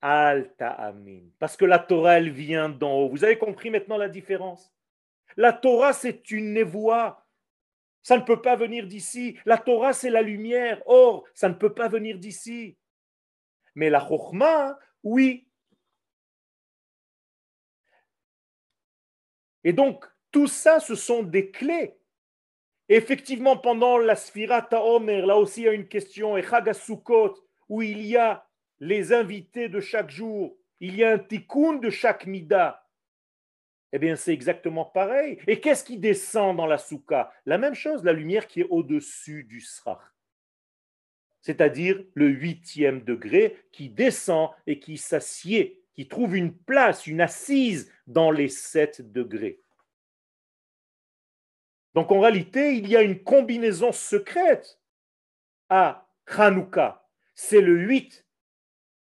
Al-Ta'amin. Parce que la Torah, elle vient d'en haut. Vous avez compris maintenant la différence? La Torah, c'est une névoie. Ça ne peut pas venir d'ici. La Torah, c'est la lumière. Or, ça ne peut pas venir d'ici. Mais la Chokhmah, oui. Et donc, tout ça, ce sont des clés. effectivement, pendant la Sphira Ta'omer, là aussi, il y a une question, et Chagasukot, où il y a les invités de chaque jour, il y a un tikkun de chaque mida. Eh bien, c'est exactement pareil. Et qu'est-ce qui descend dans la souka La même chose, la lumière qui est au-dessus du srach. C'est-à-dire le huitième degré qui descend et qui s'assied, qui trouve une place, une assise dans les sept degrés. Donc en réalité, il y a une combinaison secrète à Hanouka. C'est le 8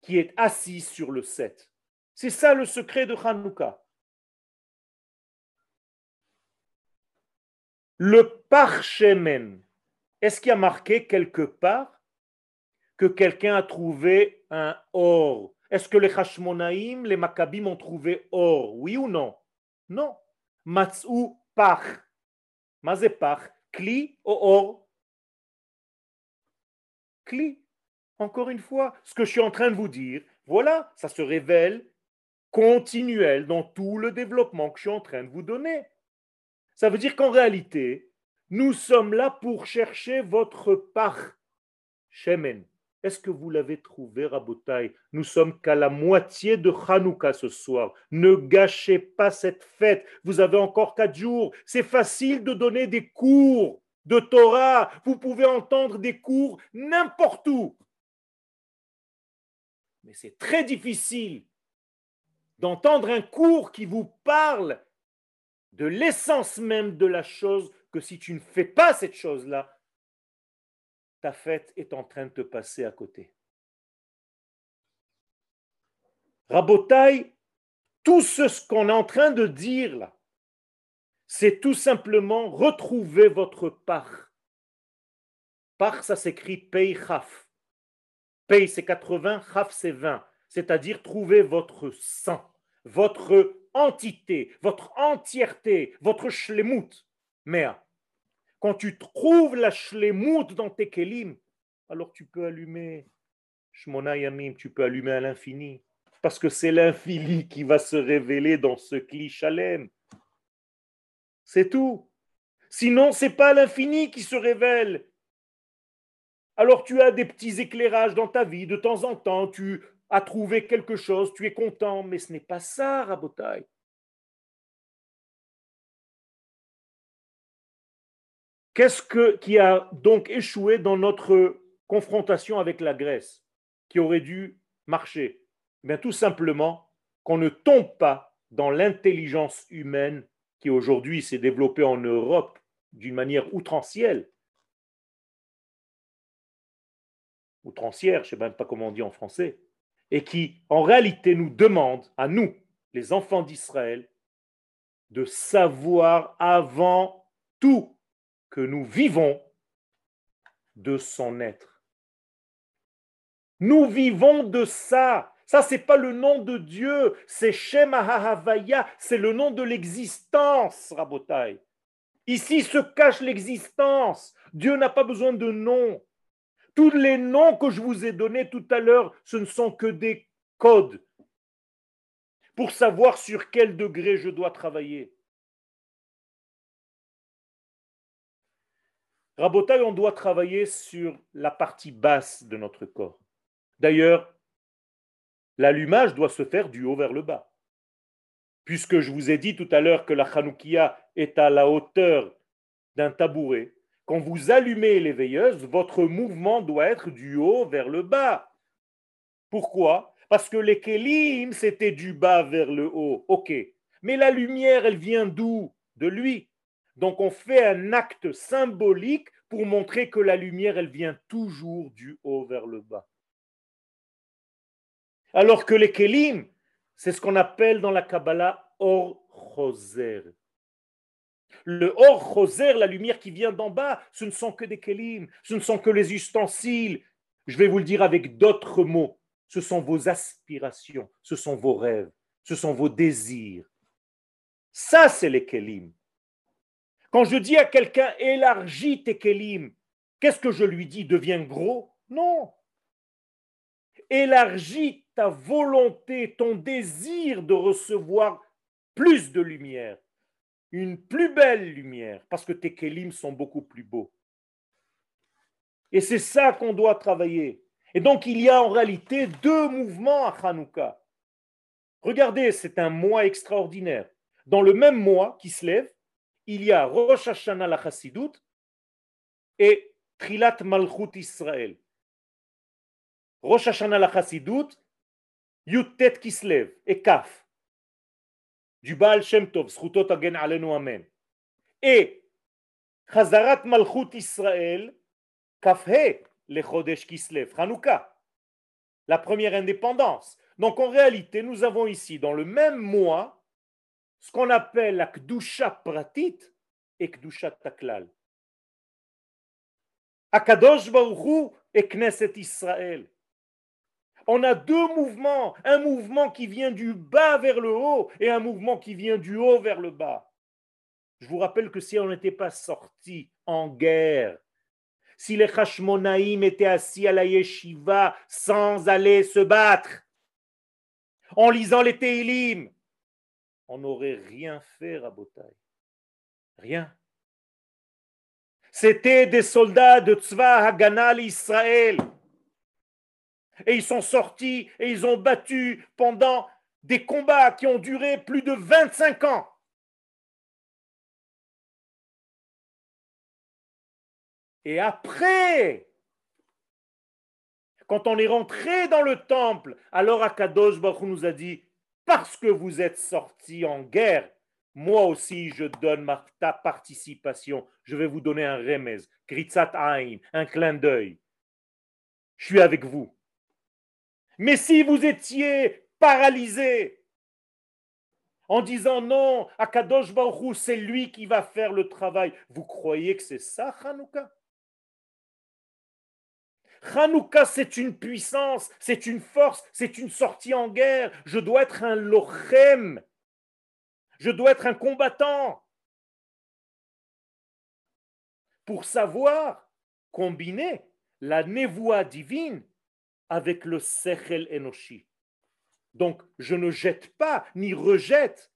qui est assis sur le 7. C'est ça le secret de Hanouka. Le parchemen, est-ce qu'il y a marqué quelque part que quelqu'un a trouvé un or Est-ce que les Hashmonaïm, les Maccabim ont trouvé or? Oui ou non? Non. Matzou par. Mazé par. Kli ou or Kli. Encore une fois, ce que je suis en train de vous dire, voilà, ça se révèle continuel dans tout le développement que je suis en train de vous donner. Ça veut dire qu'en réalité, nous sommes là pour chercher votre part. Shemen. Est-ce que vous l'avez trouvé, Rabotai? Nous sommes qu'à la moitié de Hanouka ce soir. Ne gâchez pas cette fête. Vous avez encore quatre jours. C'est facile de donner des cours de Torah. Vous pouvez entendre des cours n'importe où. Mais c'est très difficile d'entendre un cours qui vous parle de l'essence même de la chose que si tu ne fais pas cette chose-là, ta fête est en train de te passer à côté. Rabotaille, tout ce qu'on est en train de dire là, c'est tout simplement retrouver votre part. Par, ça s'écrit pei chaf. Pei c'est 80, chaf c'est 20. C'est-à-dire trouver votre sang, votre entité, votre entièreté, votre shlemut. Mais quand tu trouves la shlemut dans tes kelim, alors tu peux allumer Shmona Yamim, tu peux allumer à l'infini. Parce que c'est l'infini qui va se révéler dans ce kli. C'est tout. Sinon, c'est pas l'infini qui se révèle. Alors tu as des petits éclairages dans ta vie, de temps en temps, tu as trouvé quelque chose, tu es content, mais ce n'est pas ça, Rabotai. Qu'est-ce qui a donc échoué dans notre confrontation avec la Grèce, qui aurait dû marcher? Eh Tout simplement qu'on ne tombe pas dans l'intelligence humaine qui aujourd'hui s'est développée en Europe d'une manière outrancière, outrancière, je ne sais même pas comment on dit en français, et qui en réalité nous demande à nous, les enfants d'Israël, de savoir avant tout que nous vivons de son être. Nous vivons de ça. Ça, c'est pas le nom de Dieu, c'est Shem Ahavaya, c'est le nom de l'existence, Rabotai. Ici se cache l'existence. Dieu n'a pas besoin de nom. Tous les noms que je vous ai donnés tout à l'heure, ce ne sont que des codes pour savoir sur quel degré je dois travailler. Rabotai, on doit travailler sur la partie basse de notre corps. D'ailleurs, L'allumage doit se faire du haut vers le bas. Puisque je vous ai dit tout à l'heure que la Hanoukia est à la hauteur d'un tabouret, quand vous allumez les veilleuses, votre mouvement doit être du haut vers le bas. Pourquoi? Parce que les Kélim, c'était du bas vers le haut. Ok. Mais la lumière, elle vient d'où? De lui. Donc on fait un acte symbolique pour montrer que la lumière, elle vient toujours du haut vers le bas. Alors que les kelim, c'est ce qu'on appelle dans la Kabbalah or choser. Le or choser, la lumière qui vient d'en bas, ce ne sont que des kelim, ce ne sont que les ustensiles. Je vais vous le dire avec d'autres mots. Ce sont vos aspirations, ce sont vos rêves, ce sont vos désirs. Ça, c'est les kelim. Quand je dis à quelqu'un élargis tes kelim, qu'est-ce que je lui dis Deviens gros? Non. Élargis ta volonté, ton désir de recevoir plus de lumière, une plus belle lumière, parce que tes kélim sont beaucoup plus beaux. Et c'est ça qu'on doit travailler. Et donc il y a en réalité deux mouvements à Hanouka. Regardez, c'est un mois extraordinaire. Dans le même mois qui se lève, il y a Rosh Hashanah la Chassidut et Trilat Malchut Israël. Rosh Hashanah la Chassidut, Yutet Kislev et Kaf du Baal Shem Tov, Agen Alenu Amen. Et Chazarat Malchut Israël, Kafhe, le Chodesh Kislev, Hanouka, la première indépendance. Donc en réalité, nous avons ici, dans le même mois, ce qu'on appelle la Kdusha Pratit et Kdusha Taklal. Akadosh et Knesset Israël. On a deux mouvements, un mouvement qui vient du bas vers le haut et un mouvement qui vient du haut vers le bas. Je vous rappelle que si on n'était pas sorti en guerre, si les Hashmonaïm étaient assis à la yeshiva sans aller se battre, en lisant les Teilim, on n'aurait rien fait, Rabotai. Rien. C'était des soldats de Tzva Haganal Israël. Et ils sont sortis et ils ont battu pendant des combats qui ont duré plus de 25 ans. Et après, quand on est rentré dans le temple, alors Akadosh Baruch nous a dit, parce que vous êtes sortis en guerre, moi aussi je donne ma, ta participation. Je vais vous donner un remez, kritzat aïn, un clin d'œil. Je suis avec vous. Mais si vous étiez paralysé en disant non, Akadosh Baruch c'est lui qui va faire le travail, vous croyez que c'est ça, Hanouka? Hanouka, c'est une puissance, c'est une force, c'est une sortie en guerre. Je dois être un lochem. Je dois être un combattant. Pour savoir combiner la névoie divine avec le sechel enoshi. Donc, je ne jette pas ni rejette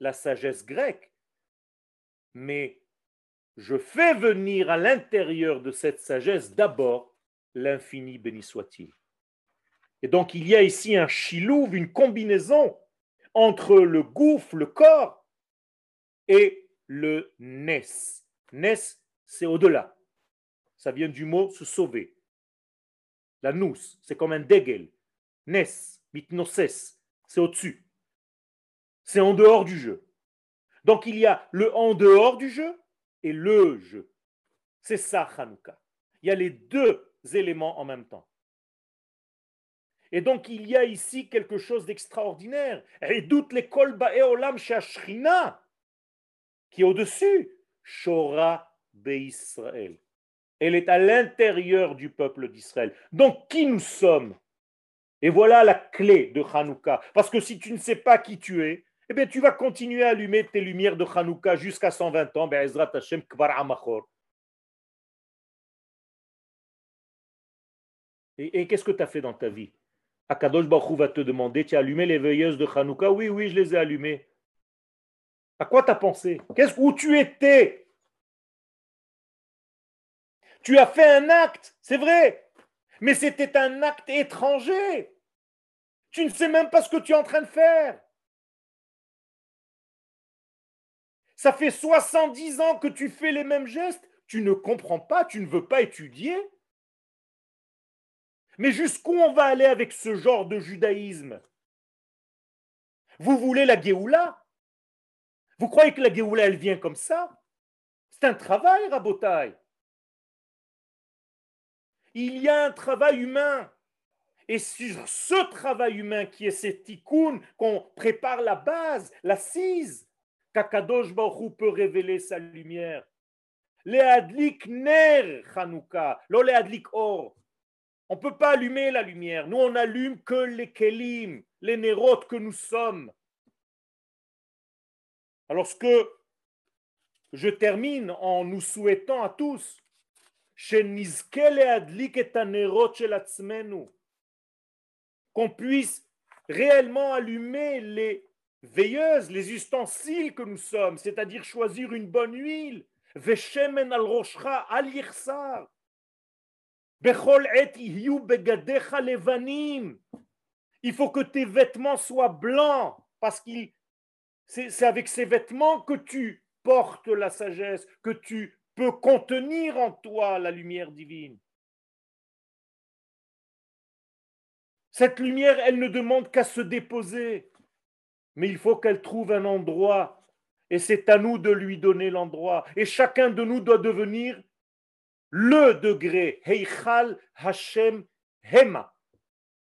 la sagesse grecque, mais je fais venir à l'intérieur de cette sagesse d'abord l'infini béni soit-il. Et donc il y a ici un chilouv, une combinaison entre le gouffre, le corps, et le nes. Nes, c'est au-delà. Ça vient du mot se sauver. La nous, c'est comme un degel. Nes, mitnoses, c'est au-dessus. C'est en dehors du jeu. Donc il y a le en dehors du jeu et le jeu. C'est ça, Hanouka. Il y a les deux éléments en même temps. Et donc il y a ici quelque chose d'extraordinaire. Et doute l'école Baeolam Shashrina, qui est au-dessus, Shora Israël. Elle est à l'intérieur du peuple d'Israël. Donc qui nous sommes? Et voilà la clé de Hanouka. Parce que si tu ne sais pas qui tu es, eh bien, tu vas continuer à allumer tes lumières de Hanouka jusqu'à 120 ans. Kvar Amachor. Et, qu'est-ce que tu as fait dans ta vie? Akadosh Baruch va te demander, tu as allumé les veilleuses de Hanouka? Oui, oui, je les ai allumées. À quoi tu as pensé? Qu'est-ce Où tu étais? Tu as fait un acte, c'est vrai, mais c'était un acte étranger. Tu ne sais même pas ce que tu es en train de faire. Ça fait 70 ans que tu fais les mêmes gestes. Tu ne comprends pas, tu ne veux pas étudier. Mais jusqu'où on va aller avec ce genre de judaïsme? Vous voulez la Géoula? Vous croyez que la Géoula, elle vient comme ça? C'est un travail, Rabotaï. Il y a un travail humain. Et sur ce travail humain qui est cette tikkun, qu'on prépare la base, l'assise, qu'Akadosh Baruch peut révéler sa lumière. Le adlik ner Chanukah, lo le adlik or. On ne peut pas allumer la lumière. Nous, on n'allume que les kelim, les nérotes que nous sommes. Alors, ce que je termine en nous souhaitant à tous, qu'on puisse réellement allumer les veilleuses, les ustensiles que nous sommes, c'est-à-dire choisir une bonne huile. Al il faut que tes vêtements soient blancs parce que c'est avec ces vêtements que tu portes la sagesse, que tu peux contenir en toi la lumière divine. Cette lumière, elle ne demande qu'à se déposer, mais il faut qu'elle trouve un endroit, et c'est à nous de lui donner l'endroit. Et chacun de nous doit devenir le degré Heichal Hashem Hema.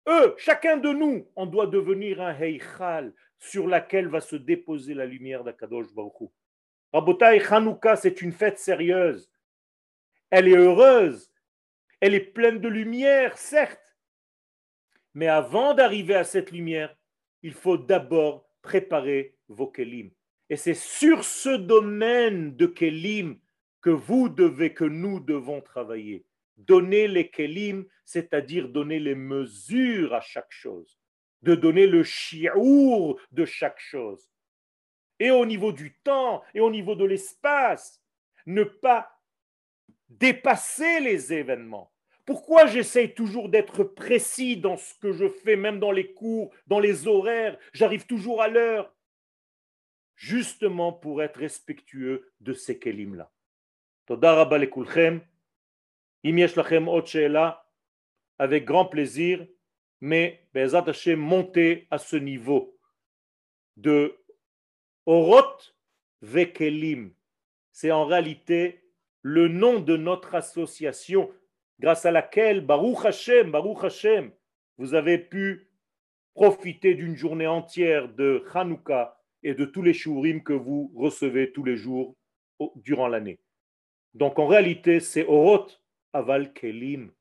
Eux, chacun de nous, on doit devenir un Heichal sur laquelle va se déposer la lumière d'Akadosh Baruch Rabotai Hanouka, c'est une fête sérieuse. Elle est heureuse. Elle est pleine de lumière, certes. Mais avant d'arriver à cette lumière, il faut d'abord préparer vos kelim. Et c'est sur ce domaine de kelim que vous devez, que nous devons travailler. Donner les kelim, c'est-à-dire donner les mesures à chaque chose, de donner le chiour de chaque chose. Et au niveau du temps et au niveau de l'espace, ne pas dépasser les événements. Pourquoi j'essaye toujours d'être précis dans ce que je fais, même dans les cours, dans les horaires J'arrive toujours à l'heure? Justement pour être respectueux de ces kelim-là. Avec grand plaisir, mais Bezat Hashem, montez à ce niveau de Oroth Vekelim. C'est en réalité le nom de notre association grâce à laquelle, Baruch Hashem, Baruch Hashem, vous avez pu profiter d'une journée entière de Hanouka et de tous les shurim que vous recevez tous les jours durant l'année. Donc en réalité, c'est Orot aval kelim.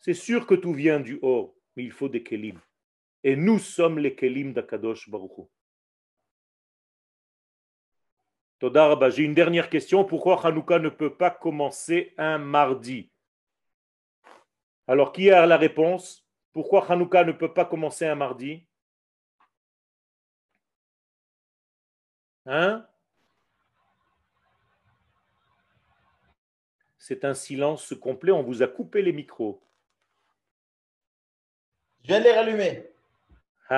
C'est sûr que tout vient du or, mais il faut des kelim. Et nous sommes les kelim d'Akadosh Baruch J'ai une dernière question. Pourquoi Hanouka ne peut pas commencer un mardi? Alors, qui a la réponse? Pourquoi Hanouka ne peut pas commencer un mardi? Hein? C'est un silence complet. On vous a coupé les micros. Je viens de les rallumer.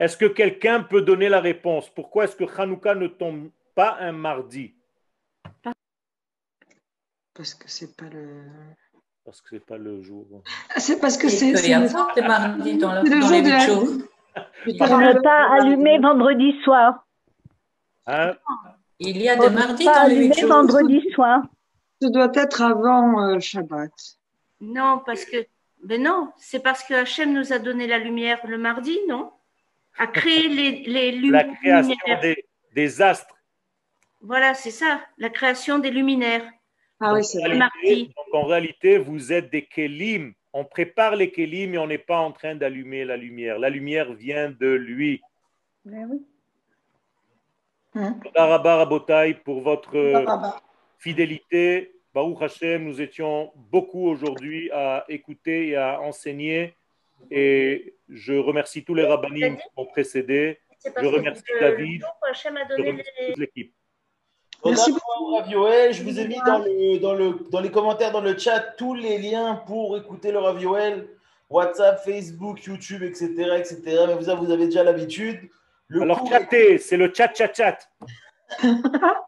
est-ce que quelqu'un peut donner la réponse? Pourquoi est-ce que Hanouka ne tombe pas un mardi? Parce que c'est pas le. Parce que c'est pas le jour. C'est parce que c'est. Il y a des mardis dans, le, dans les de la... ne pas allumer vendredi soir. Hein? Il y a des mardis pas dans les vendredi soir. Ce doit être avant euh, Shabbat. Non, parce que. Mais non, c'est parce que Hachem nous a donné la lumière le mardi, non? A créé les, les La luminaires. création des, des astres. Voilà, c'est ça, la création des luminaires. Ah oui, c'est mardi. donc, en réalité, vous êtes des kélim. On prépare les kélim et on n'est pas en train d'allumer la lumière. La lumière vient de lui. Toda Rabba Rabotai pour votre fidélité. Baruch Hashem, nous étions beaucoup aujourd'hui à écouter et à enseigner. Et je remercie tous les rabbinim qui m'ont précédé. Je remercie David. Je remercie toute l'équipe. Merci beaucoup. Je vous ai mis dans, le, dans, le, dans les commentaires, dans le chat, tous les liens pour écouter le Rav Yoel. WhatsApp, Facebook, YouTube, etc. etc. Mais vous, avez- vous avez déjà l'habitude. Alors, chatter, c'est le chat, chat, chat.